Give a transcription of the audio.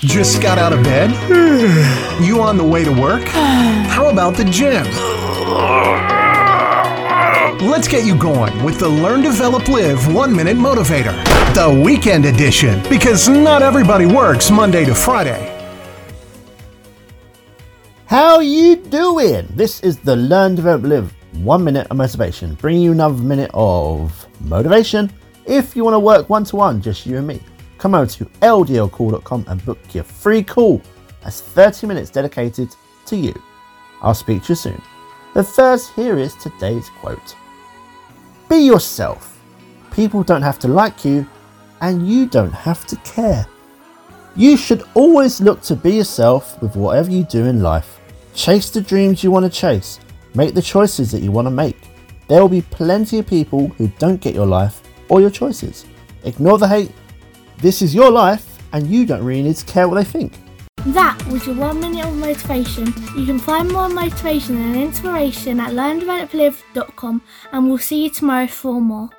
Just got out of bed? You on the way to work? How about the gym? Let's get you going with the Learn, Develop, Live One Minute Motivator, the weekend edition, because not everybody works Monday to Friday. How you doing? This is the Learn, Develop, Live One Minute of Motivation, bringing you another minute of motivation. If you want to work one to one, just you and me, come over to ldlcall.com and book your free call. That's 30 minutes dedicated to you. I'll speak to you soon. But first, here is today's quote Be yourself. People don't have to like you, and you don't have to care. You should always look to be yourself with whatever you do in life. Chase the dreams you want to chase. Make the choices that you want to make. There will be plenty of people who don't get your life or your choices. Ignore the hate. This is your life, and you don't really need to care what they think. That was your one minute of motivation. You can find more motivation and inspiration at learndeveloplive.com and we'll see you tomorrow for more.